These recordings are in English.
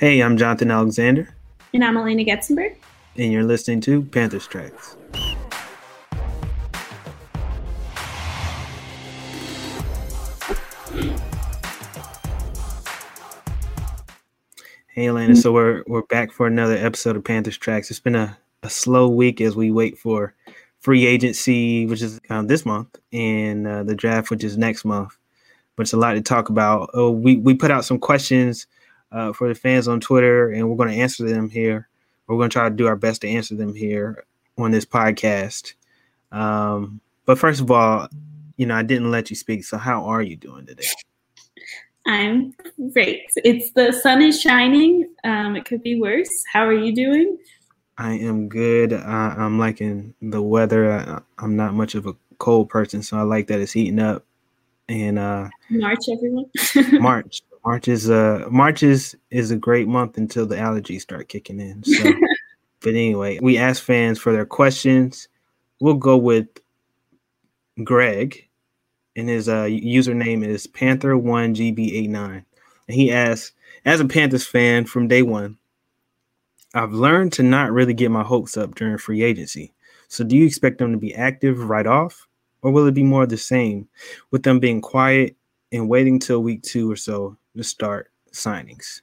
Hey, I'm Jonathan Alexander. And I'm Alaina Getzenberg. And you're listening to Panthers Tracks. Hey, Alaina. So we're we're back for another episode of Panthers Tracks. It's been a, a slow week as we wait for free agency, which is uh, this month, and uh, the draft, which is next month. But it's a lot to talk about. Oh, we we put out some questions uh, for the fans on Twitter, and we're going to answer them here. We're going to try to do our best to answer them here on this podcast. Um, but first of all, you know, I didn't let you speak. So, how are you doing today? I'm great. It's the sun is shining. Um, it could be worse. How are you doing? I am good. I, I'm liking the weather. I, I'm not much of a cold person, so I like that it's heating up. And uh, March, everyone. March. March is uh March is is a great month until the allergies start kicking in. So, but anyway, we asked fans for their questions. We'll go with Greg, and his uh, username is Panther1GB89, and he asks, as a Panthers fan from day one, I've learned to not really get my hopes up during free agency. So, do you expect them to be active right off, or will it be more of the same, with them being quiet and waiting till week two or so to start signings.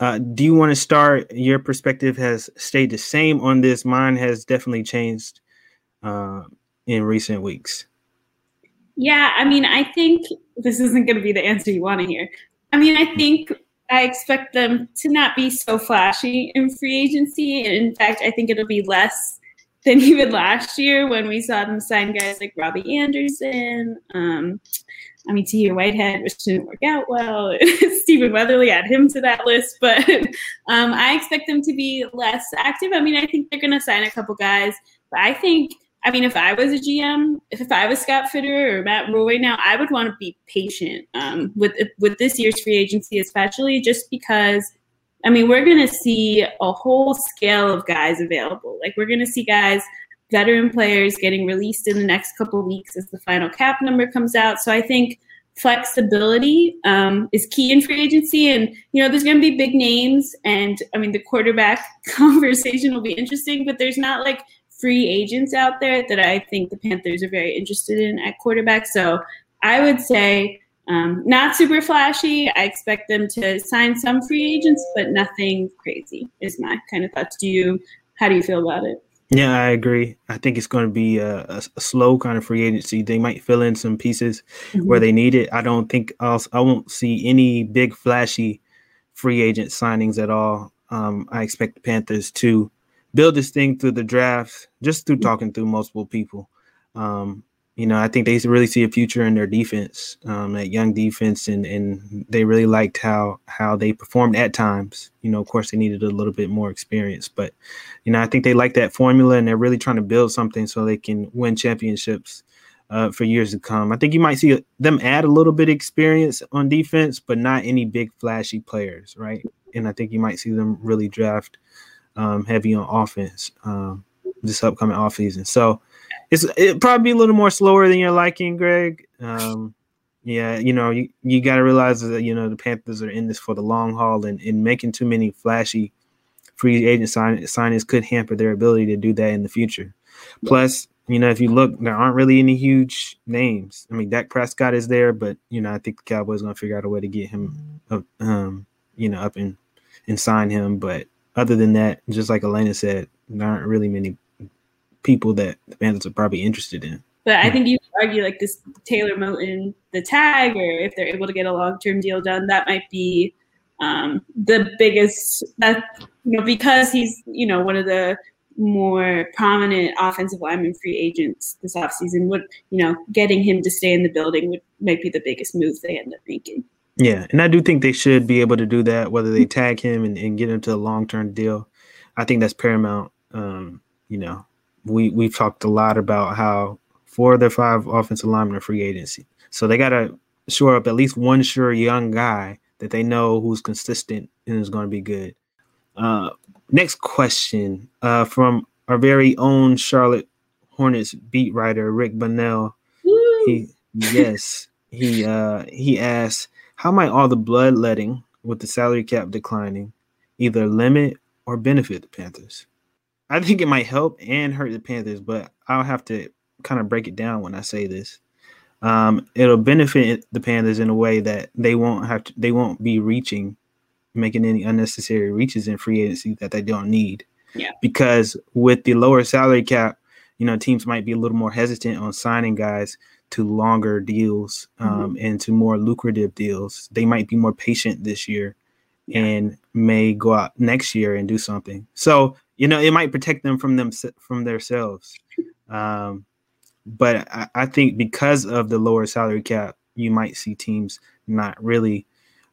Uh, do you want to start? Your perspective has stayed the same on this. Mine has definitely changed uh, in recent weeks. Yeah, I mean, I think this isn't going to be the answer you want to hear. I mean, I think I expect them to not be so flashy in free agency. And in fact, I think it'll be less than even last year when we saw them sign guys like Robby Anderson, um, I mean, Tahir Whitehead, which didn't work out well. Stephen Weatherly, add him to that list. But um, I expect them to be less active. I mean, I think they're going to sign a couple guys. But I think, I mean, if I was a GM, if, if I was Scott Fitterer or Matt Rhule right now, I would want to be patient um, with with this year's free agency, especially just because. I mean, we're going to see a whole scale of guys available. Like, we're going to see guys veteran players getting released in the next couple weeks as the final cap number comes out. So I think flexibility um, is key in free agency. And, you know, there's going to be big names. And I mean, the quarterback conversation will be interesting, but there's not like free agents out there that I think the Panthers are very interested in at quarterback. So I would say um, not super flashy. I expect them to sign some free agents, but nothing crazy is my kind of thoughts. Do you, how do you feel about it? Yeah, I agree. I think it's going to be a, a, a, slow kind of free agency. They might fill in some pieces mm-hmm. where they need it. I don't think I'll, I won't see any big flashy free agent signings at all. Um, I expect the Panthers to build this thing through the draft, just through mm-hmm. talking through multiple people. Um, you know, I think they really see a future in their defense, um, that young defense, and and they really liked how how they performed at times. You know, of course, they needed a little bit more experience, but you know, I think they like that formula, and they're really trying to build something so they can win championships uh, for years to come. I think you might see them add a little bit of experience on defense, but not any big flashy players, right? And I think you might see them really draft um, heavy on offense um, this upcoming offseason. So it's it probably be a little more slower than you're liking, Greg. Um, yeah, you know, you, you got to realize that you know the Panthers are in this for the long haul, and, and making too many flashy free agent sign, signings could hamper their ability to do that in the future. Plus, you know, if you look, there aren't really any huge names. I mean, Dak Prescott is there, but you know, I think the Cowboys going to figure out a way to get him, up, um, you know, up and and sign him. But other than that, just like Alaina said, there aren't really many people that the Panthers are probably interested in. But I think you could argue like this Taylor Moton, the tag, or if they're able to get a long term deal done, that might be um, the biggest. That you know because he's you know one of the more prominent offensive lineman free agents this offseason would you know getting him to stay in the building would might be the biggest move they end up making. Yeah, and I do think they should be able to do that, whether they tag him and, and get him to a long term deal. I think that's paramount. Um, you know, we we've talked a lot about how four of their five offensive linemen are free agency, so they got to shore up at least one sure young guy that they know who's consistent and is going to be good. Uh, next question uh, from our very own Charlotte Hornets beat writer Rick Bonnell. He yes he uh, he asks how might all the bloodletting with the salary cap declining either limit or benefit the Panthers? I think it might help and hurt the Panthers, but I'll have to kind of break it down when I say this. Um, it'll benefit the Panthers in a way that they won't have to, they won't be reaching, making any unnecessary reaches in free agency that they don't need. Yeah. Because with the lower salary cap, you know, teams might be a little more hesitant on signing guys to longer deals um, mm-hmm. and to more lucrative deals. They might be more patient this year yeah. and may go out next year and do something. So you know, it might protect them from them from themselves. Um, but I, I, think because of the lower salary cap, you might see teams not really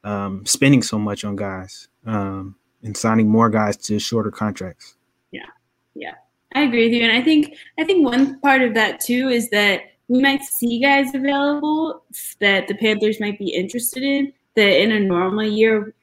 um, spending so much on guys um, and signing more guys to shorter contracts. Yeah, yeah, I agree with you, and I think I think one part of that too is that we might see guys available that the Panthers might be interested in that in a normal year,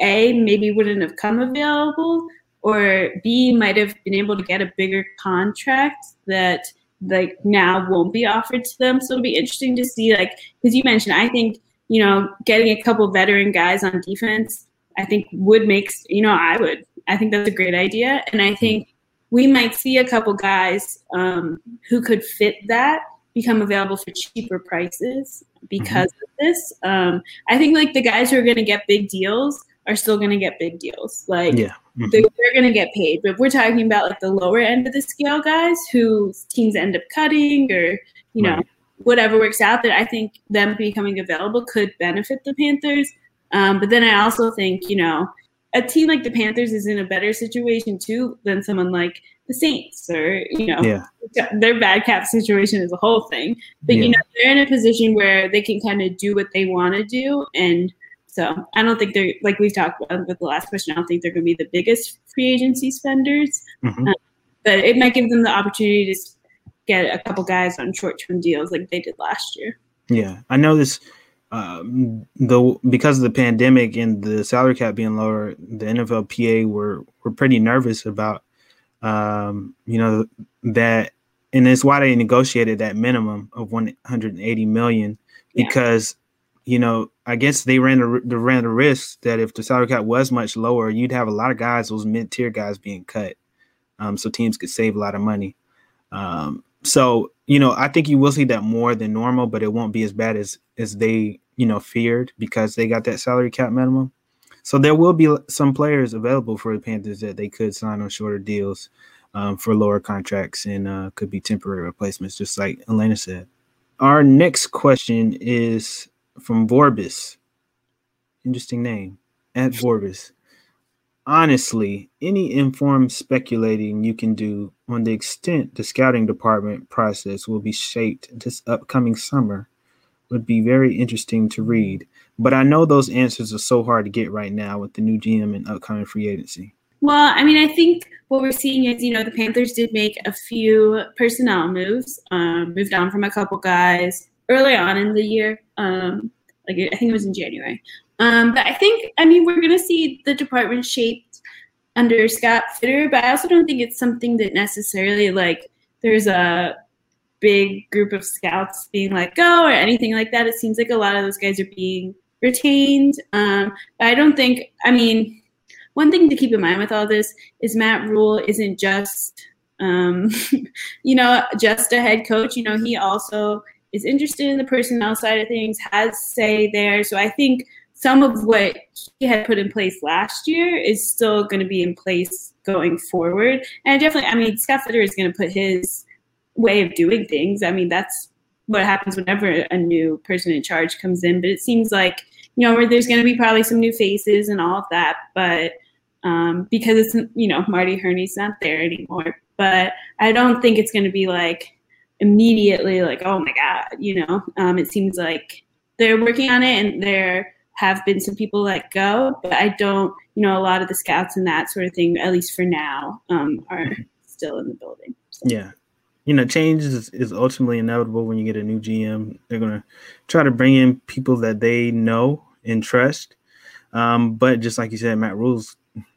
a maybe wouldn't have come available or B might have been able to get a bigger contract that like now won't be offered to them. So it'll be interesting to see like because you mentioned I think you know getting a couple veteran guys on defense I think would make you know I would I think that's a great idea and I think we might see a couple guys um, who could fit that become available for cheaper prices because mm-hmm. of this. Um, I think like the guys who are going to get big deals are still going to get big deals. Like yeah. Mm-hmm. they're, they're going to get paid. But we're talking about like the lower end of the scale guys who teams end up cutting or, you know, right. whatever works out that I think them becoming available could benefit the Panthers. Um, but then I also think, you know, a team like the Panthers is in a better situation too than someone like the Saints or, you know, yeah. their bad cap situation is a whole thing. But, yeah. you know, they're in a position where they can kind of do what they want to do and – so I don't think they're like we've talked about with the last question. I don't think they're going to be the biggest free agency spenders, mm-hmm. um, but it might give them the opportunity to get a couple guys on short term deals like they did last year. Yeah, I know this. Um, though because of the pandemic and the salary cap being lower, the NFLPA were were pretty nervous about, um, you know, that, and it's why they negotiated that minimum of 180 million because you know, I guess they ran the, ran the risk that if the salary cap was much lower, you'd have a lot of guys, those mid tier guys, being cut, um, so teams could save a lot of money. Um, so you know, I think you will see that more than normal, but it won't be as bad as as they you know feared because they got that salary cap minimum. So there will be some players available for the Panthers that they could sign on shorter deals um, for lower contracts and uh, could be temporary replacements, just like Alaina said. Our next question is from Vorbis. Interesting name. At Vorbis. Honestly, any informed speculating you can do on the extent the scouting department process will be shaped this upcoming summer would be very interesting to read. But I know those answers are so hard to get right now with the new GM and upcoming free agency. Well, I mean, I think what we're seeing is, you know, the Panthers did make a few personnel moves, um, moved on from a couple guys early on in the year. Um, like I think it was in January. Um, but I think, I mean, we're to see the department shaped under Scott Fitterer, but I also don't think it's something that necessarily like there's a big group of scouts being let go or anything like that. It seems like a lot of those guys are being retained. Um, but I don't think, I mean, one thing to keep in mind with all this is Matt Rhule isn't just, um, you know, just a head coach. You know, he also is interested in the personnel side of things, has say there. So I think some of what he had put in place last year is still going to be in place going forward. And definitely, I mean, Scott Fitterer is going to put his way of doing things. I mean, that's what happens whenever a new person in charge comes in. But it seems like, you know, there's going to be probably some new faces and all of that. But um, because it's, you know, Marty Hurney's not there anymore. But I don't think it's going to be like, immediately like, oh my God, you know, um, it seems like they're working on it and there have been some people let go, but I don't, you know, a lot of the scouts and that sort of thing, at least for now, um, are still in the building. So. Yeah. You know, change is, is ultimately inevitable when you get a new GM. They're going to try to bring in people that they know and trust. Um, but just like you said, Matt Rhule's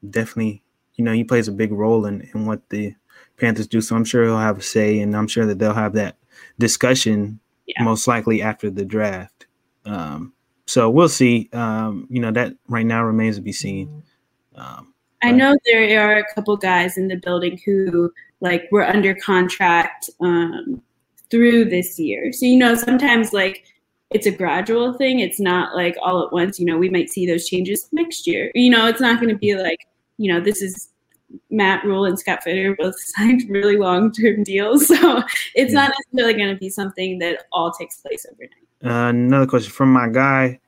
definitely, you know, he plays a big role in, in what the Panthers do. So I'm sure he'll have a say, and I'm sure that they'll have that discussion yeah. most likely after the draft. Um, So we'll see. Um, you know, that right now remains to be seen. Um, I know there are a couple guys in the building who like were under contract um, through this year. So you know, sometimes like it's a gradual thing. It's not like all at once. You know, we might see those changes next year. You know, it's not going to be like you know this is Matt Rhule and Scott Fitterer both signed really long term deals. So it's yeah. not necessarily going to be something that all takes place overnight. Uh, another question from my guy,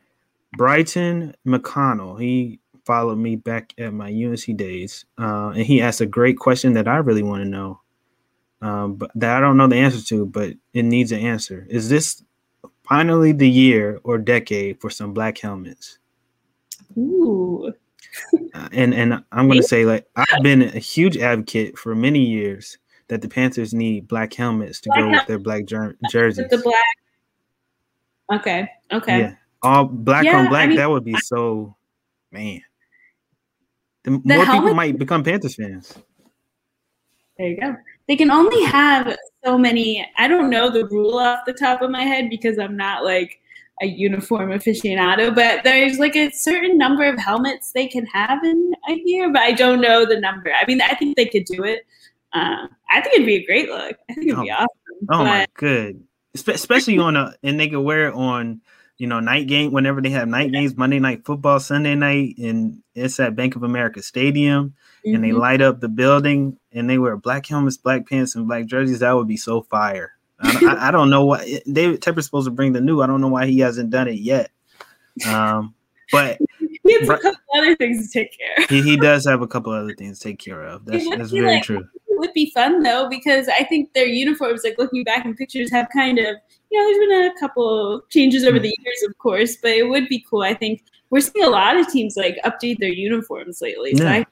Brighton McConnell. He followed me back at my UNC days, uh, and he asked a great question that I really want to know, um, but that I don't know the answer to, but it needs an answer. Is this finally the year or decade for some black helmets? Ooh. Uh, and and I'm gonna say like I've been a huge advocate for many years that the Panthers need black helmets to black go with their black jer- jerseys. The black. Okay. Okay. Yeah. All black yeah, on black. I mean, that would be so, man. The, the more people might become Panthers fans. There you go. They can only have so many. I don't know the rule off the top of my head because I'm not like a uniform aficionado, but there's like a certain number of helmets they can have in a year, but I don't know the number. I mean, I think they could do it. Uh, I think it'd be a great look. I think it'd oh, be awesome. Oh but, my good, especially on a and they could wear it on you know, night game whenever they have night games, Monday night football, Sunday night, and it's at Bank of America Stadium, mm-hmm. and they mm-hmm. light up the building, and they wear black helmets, black pants, and black jerseys. That would be so fire. I, I, don't know what David Tepper's supposed to bring the new. I don't know why he hasn't done it yet. Um, but he has a couple other things to take care. Of. He, he does have a couple other things to take care of. That's, that's very like, true. It would be fun though because I think their uniforms, like looking back in pictures, have kind of you know, there's been a couple changes over hmm. the years, of course, but it would be cool. I think we're seeing a lot of teams like update their uniforms lately. So I,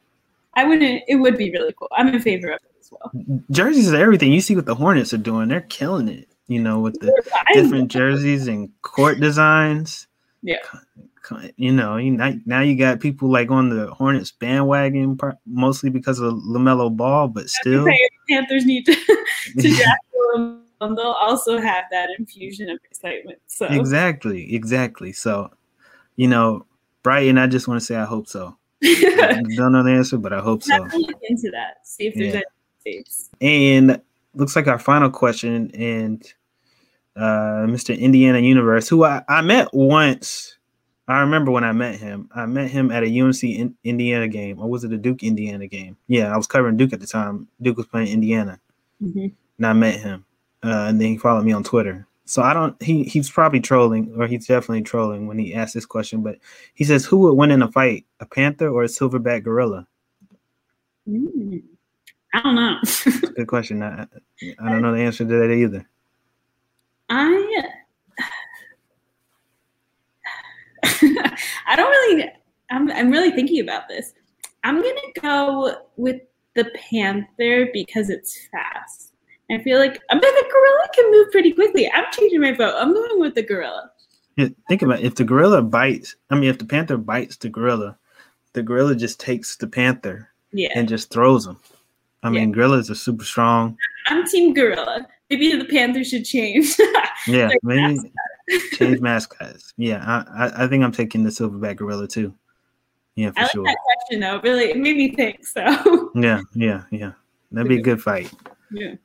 I wouldn't. It would be really cool. I'm in favor of it as well. Jerseys is everything. You see what the Hornets are doing. They're killing it. You know, with the different jerseys and court designs. Yeah. You know, you now you got people like on the Hornets bandwagon, mostly because of LaMelo Ball, but still, Panthers need to, to draft them and they'll also have that infusion of excitement. So exactly, exactly. So, you know, Brighton, I just want to say I hope so. I don't know the answer, but I hope so. Look into that. See if there's yeah. any And looks like our final question, and uh, Mr. Indiana Universe, who I, I met once. I remember when I met him. I met him at a UNC in, Indiana game, or was it a Duke Indiana game? Yeah, I was covering Duke at the time. Duke was playing Indiana, mm-hmm. and I met him uh, and then he followed me on Twitter. So I don't. He he's probably trolling, or he's definitely trolling when he asked this question. But he says, "Who would win in a fight, a panther or a silverback gorilla?" Mm, I don't know. good question. I, I don't know the answer to that either. I I don't really. I'm I'm really thinking about this. I'm gonna go with the panther because it's fast. I feel like I bet the gorilla can move pretty quickly. I'm changing my vote. I'm going with the gorilla. Yeah, think about it. if the gorilla bites. I mean, if the panther bites the gorilla, the gorilla just takes the panther yeah. and just throws him. I mean, gorillas are super strong. I'm team gorilla. Maybe the panther should change. yeah, maybe mascot. change mascots. Yeah, I, I, I think I'm taking the silverback gorilla too. Yeah, for sure. I like sure. that question though. Really, it made me think. So. Yeah, yeah, yeah. That'd be a good fight. Yeah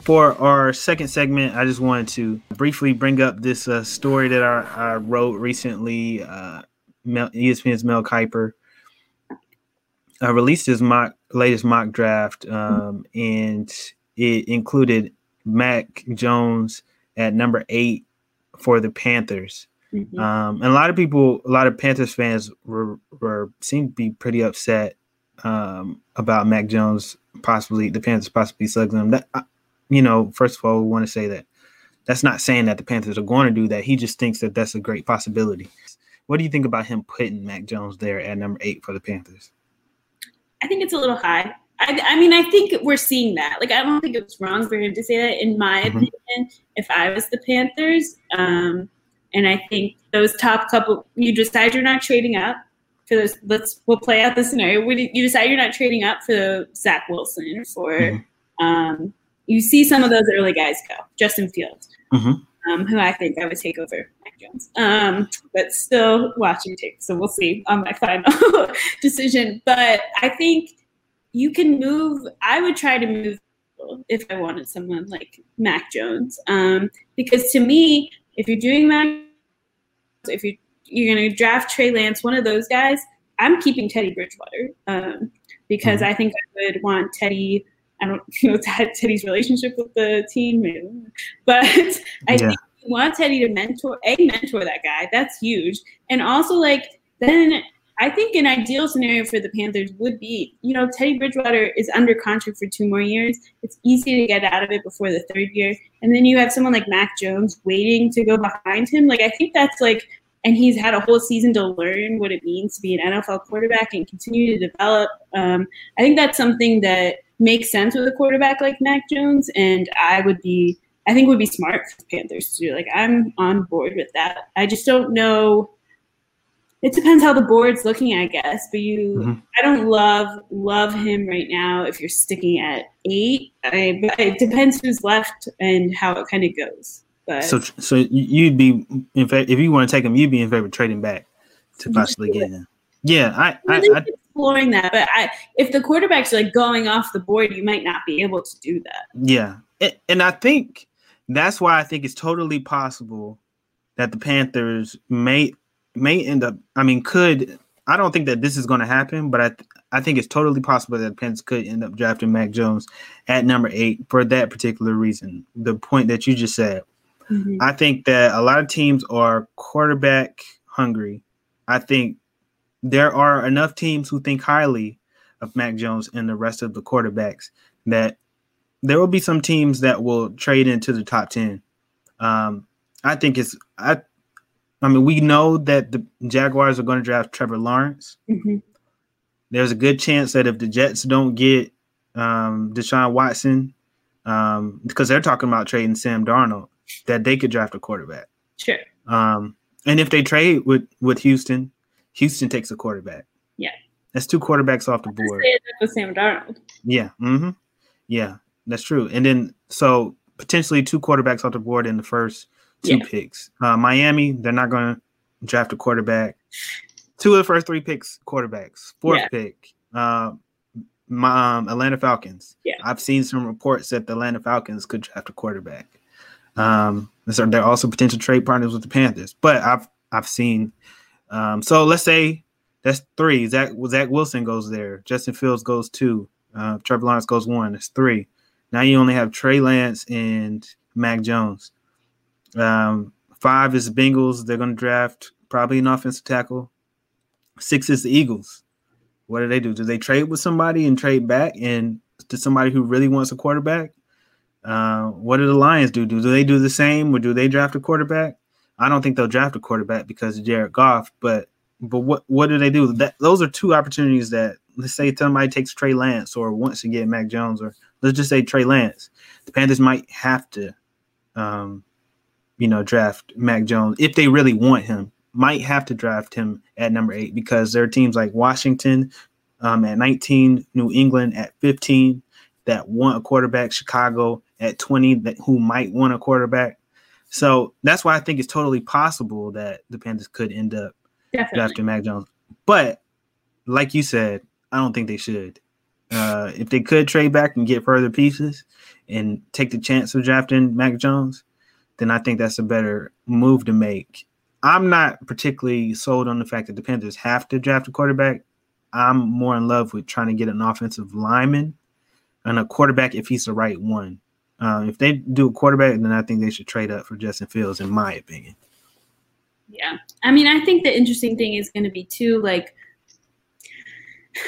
for our second segment, I just wanted to briefly bring up this uh, story that I, I, wrote recently. Uh, Mel, ESPN's Mel Kiper uh, released his mock latest mock draft, um, and it included Mac Jones at number eight for the Panthers. Mm-hmm. Um, and a lot of people, a lot of Panthers fans were, were seemed to be pretty upset um, about Mac Jones possibly the Panthers possibly slugging him. That you know, first of all, we want to say that that's not saying that the Panthers are going to do that. He just thinks that that's a great possibility. What do you think about him putting Mac Jones there at number eight for the Panthers? I think it's a little high. I, I mean, I think we're seeing that. Like, I don't think it was wrong for him to say that. In my mm-hmm. opinion, if I was the Panthers, um, and I think those top couple, you decide you're not trading up for those. Let's we'll play out the scenario. You decide you're not trading up for Zach Wilson for mm-hmm. um, you see some of those early guys go. Justin Fields. Mm-hmm. Um, who I think I would take over Mac Jones. Um, but still watching tape, so we'll see on my final decision. But I think you can move. I would try to move if I wanted someone like Mac Jones, um, because to me, if you're doing Mac, if you you're going to draft Trey Lance, one of those guys, I'm keeping Teddy Bridgewater um, because mm-hmm. I think I would want Teddy. I don't know Teddy's relationship with the team, but I yeah. want Teddy to mentor a mentor that guy. That's huge, and also like then I think an ideal scenario for the Panthers would be, you know, Teddy Bridgewater is under contract for two more years. It's easy to get out of it before the third year. And then you have someone like Mac Jones waiting to go behind him. Like, I think that's like, and he's had a whole season to learn what it means to be an NFL quarterback and continue to develop. Um, I think that's something that makes sense with a quarterback like Mac Jones. And I would be, I think would be smart for the Panthers to do. Like, I'm on board with that. I just don't know it depends how the board's looking, I guess. But you, mm-hmm. I don't love love him right now. If you're sticking at eight, I, but it depends who's left and how it kind of goes. But so, so you'd be in fact if you want to take him, you'd be in favor of trading back to possibly get him. Yeah, I, I, I, exploring that, but I, if the quarterback's are like going off the board, you might not be able to do that. Yeah, and, and I think that's why I think it's totally possible that the Panthers may may end up. I mean, could I don't think that this is going to happen, but I th- I think it's totally possible that Pence could end up drafting Mac Jones at number eight for that particular reason. The point that you just said. Mm-hmm. I think that a lot of teams are quarterback hungry. I think there are enough teams who think highly of Mac Jones and the rest of the quarterbacks that there will be some teams that will trade into the top 10. Um, I think it's I I mean, we know that the Jaguars are going to draft Trevor Lawrence. Mm-hmm. There's a good chance that if the Jets don't get um, Deshaun Watson, um, because they're talking about trading Sam Darnold, that they could draft a quarterback. Sure. Um, and if they trade with with Houston, Houston takes a quarterback. Yeah. That's two quarterbacks off the board. With Sam Darnold. Yeah. Mm-hmm. Yeah, that's true. And then so potentially two quarterbacks off the board in the first two yeah. picks. Uh, Miami, they're not going to draft a quarterback. Two of the first three picks, quarterbacks. Fourth yeah. pick, uh, my, um, Atlanta Falcons. Yeah. I've seen some reports that the Atlanta Falcons could draft a quarterback. Um, so they're also potential trade partners with the Panthers. But I've I've seen. Um, so let's say that's three. Zach Zach Wilson goes there. Justin Fields goes two. Uh, Trevor Lawrence goes one. That's three. Now you only have Trey Lance and Mac Jones. Um, five is the Bengals. They're going to draft probably an offensive tackle. Six is the Eagles. What do they do? Do they trade with somebody and trade back and to somebody who really wants a quarterback? Uh, what do the Lions do? Do they do the same or do they draft a quarterback? I don't think they'll draft a quarterback because of Jared Goff, but but what what do they do? That those are two opportunities that let's say somebody takes Trey Lance or wants to get Mac Jones or let's just say Trey Lance. The Panthers might have to um, you know, draft Mac Jones if they really want him. Might have to draft him at number eight because there are teams like Washington um, at 19, New England at 15 that want a quarterback, Chicago at 20 that who might want a quarterback. So that's why I think it's totally possible that the Panthers could end up Definitely. drafting Mac Jones. But like you said, I don't think they should. Uh, if they could trade back and get further pieces and take the chance of drafting Mac Jones, then I think that's a better move to make. I'm not particularly sold on the fact that the Panthers have to draft a quarterback. I'm more in love with trying to get an offensive lineman and a quarterback if he's the right one. Uh, if they do a quarterback, then I think they should trade up for Justin Fields, in my opinion. Yeah. I mean, I think the interesting thing is going to be too, like,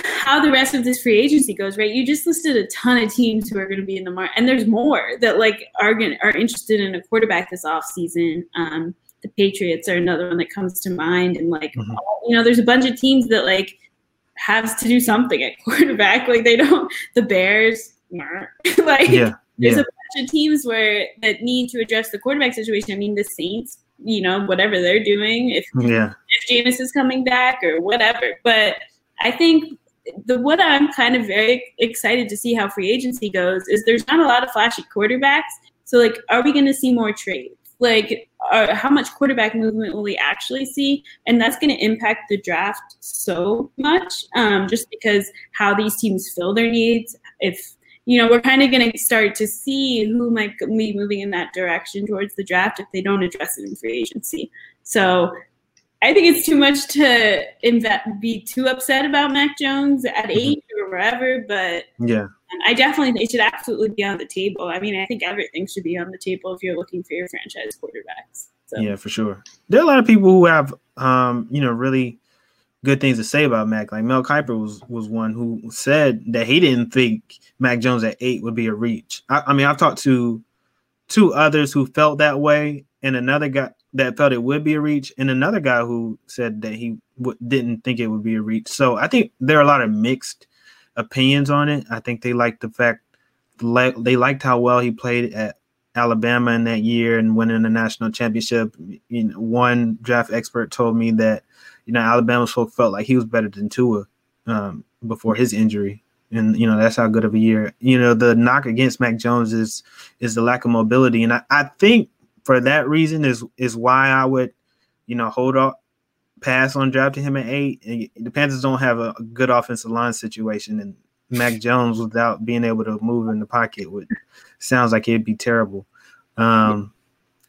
how the rest of this free agency goes, right? You just listed a ton of teams who are going to be in the market, and there's more that like are going are interested in a quarterback this offseason. Um, the Patriots are another one that comes to mind, and like mm-hmm. you know, there's a bunch of teams that like has to do something at quarterback. Like they don't. The Bears, like yeah. there's yeah. a bunch of teams where that need to address the quarterback situation. I mean, the Saints, you know, whatever they're doing, if yeah, if Jameis is coming back or whatever, but. I think the what I'm kind of very excited to see how free agency goes is there's not a lot of flashy quarterbacks. So like, are we going to see more trades? like uh, how much quarterback movement will we actually see and that's going to impact the draft so much um, just because how these teams fill their needs if you know we're kind of going to start to see who might be moving in that direction towards the draft if they don't address it in free agency so I think it's too much to inve- be too upset about Mac Jones at mm-hmm. eight or wherever, but yeah, I definitely think it should absolutely be on the table. I mean, I think everything should be on the table if you're looking for your franchise quarterbacks. So. Yeah, for sure. There are a lot of people who have, um, you know, really good things to say about Mac. Like Mel Kiper was was one who said that he didn't think Mac Jones at eight would be a reach. I, I mean, I've talked to two others who felt that way, and another guy that felt it would be a reach, and another guy who said that he w- didn't think it would be a reach. So I think there are a lot of mixed opinions on it. I think they liked the fact they liked how well he played at Alabama in that year and winning the national championship. You know, one draft expert told me that you know Alabama's folk felt like he was better than Tua um, before his injury, and you know that's how good of a year. You know the knock against Mac Jones is is the lack of mobility, and I, I think for that reason is is why I would you know hold off pass on drafting him at eight. The Panthers don't have a good offensive line situation, and Mac Jones without being able to move in the pocket would sounds like it'd be terrible. Um,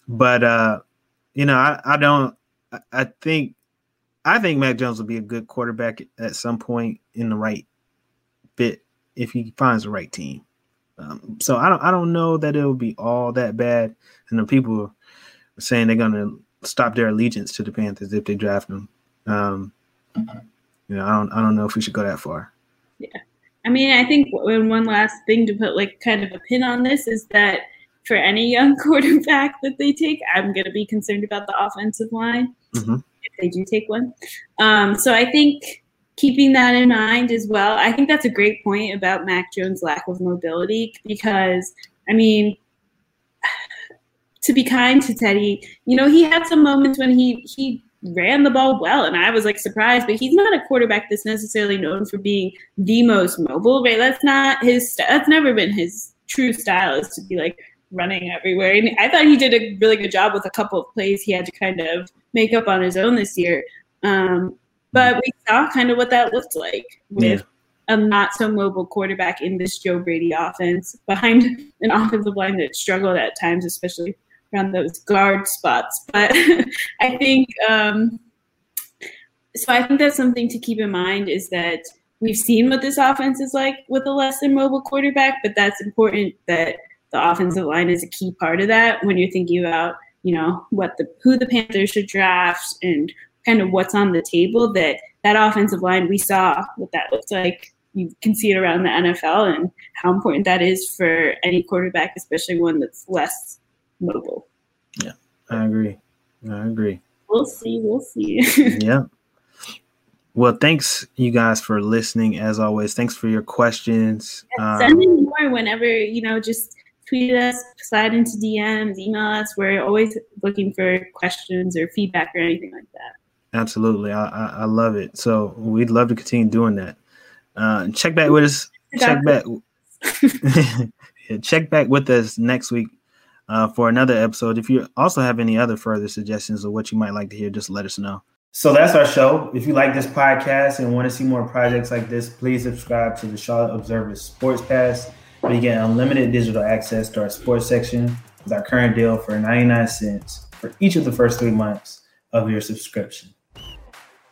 but uh, you know, I, I don't. I think I think Mac Jones will be a good quarterback at some point in the right fit if he finds the right team. Um, so I don't I don't know that it'll be all that bad. And the people are saying they're gonna stop their allegiance to the Panthers if they draft them. Um, you know, I don't I don't know if we should go that far. Yeah. I mean, I think one last thing to put like kind of a pin on this is that for any young quarterback that they take, I'm going to be concerned about the offensive line mm-hmm. If they do take one. Um, so I think keeping that in mind as well, I think that's a great point about Mac Jones' lack of mobility because, I mean, to be kind to Teddy, you know, he had some moments when he he ran the ball well and I was like surprised, but he's not a quarterback that's necessarily known for being the most mobile, right? That's not his that's never been his true style is to be like running everywhere. And I thought he did a really good job with a couple of plays he had to kind of make up on his own this year. Um, but we saw kind of what that looked like with yeah. a not so mobile quarterback in this Joe Brady offense behind an offensive line that struggled at times, especially around those guard spots. But I think um, so. I think that's something to keep in mind is that we've seen what this offense is like with a less than mobile quarterback, but that's important that the offensive line is a key part of that when you're thinking about you know what the who the Panthers should draft and kind of what's on the table. That that offensive line we saw what that looks like. You can see it around the NFL and how important that is for any quarterback, especially one that's less mobile. Yeah, I agree. I agree. We'll see. We'll see. yeah. Well, thanks you guys for listening. As always, thanks for your questions. Um, send me more whenever you know. Just tweet us, slide into DMs, email us. We're always looking for questions or feedback or anything like that. Absolutely, I, I, I love it. So we'd love to continue doing that. Uh, check back with us. Check back. yeah, check back with us next week uh, for another episode. If you also have any other further suggestions of what you might like to hear, just let us know. So that's our show. If you like this podcast and want to see more projects like this, please subscribe to the Charlotte Observer Sports Pass, where you get unlimited digital access to our sports section with our current deal for 99 cents for each of the first three months of your subscription.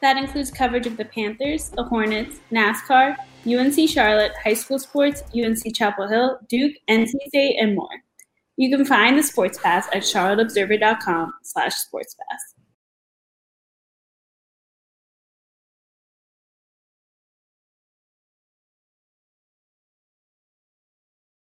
That includes coverage of the Panthers, the Hornets, NASCAR, UNC Charlotte, high school sports, UNC Chapel Hill, Duke, NC State, and more. You can find the Sports Pass at charlotteobserver.com slash sportspass.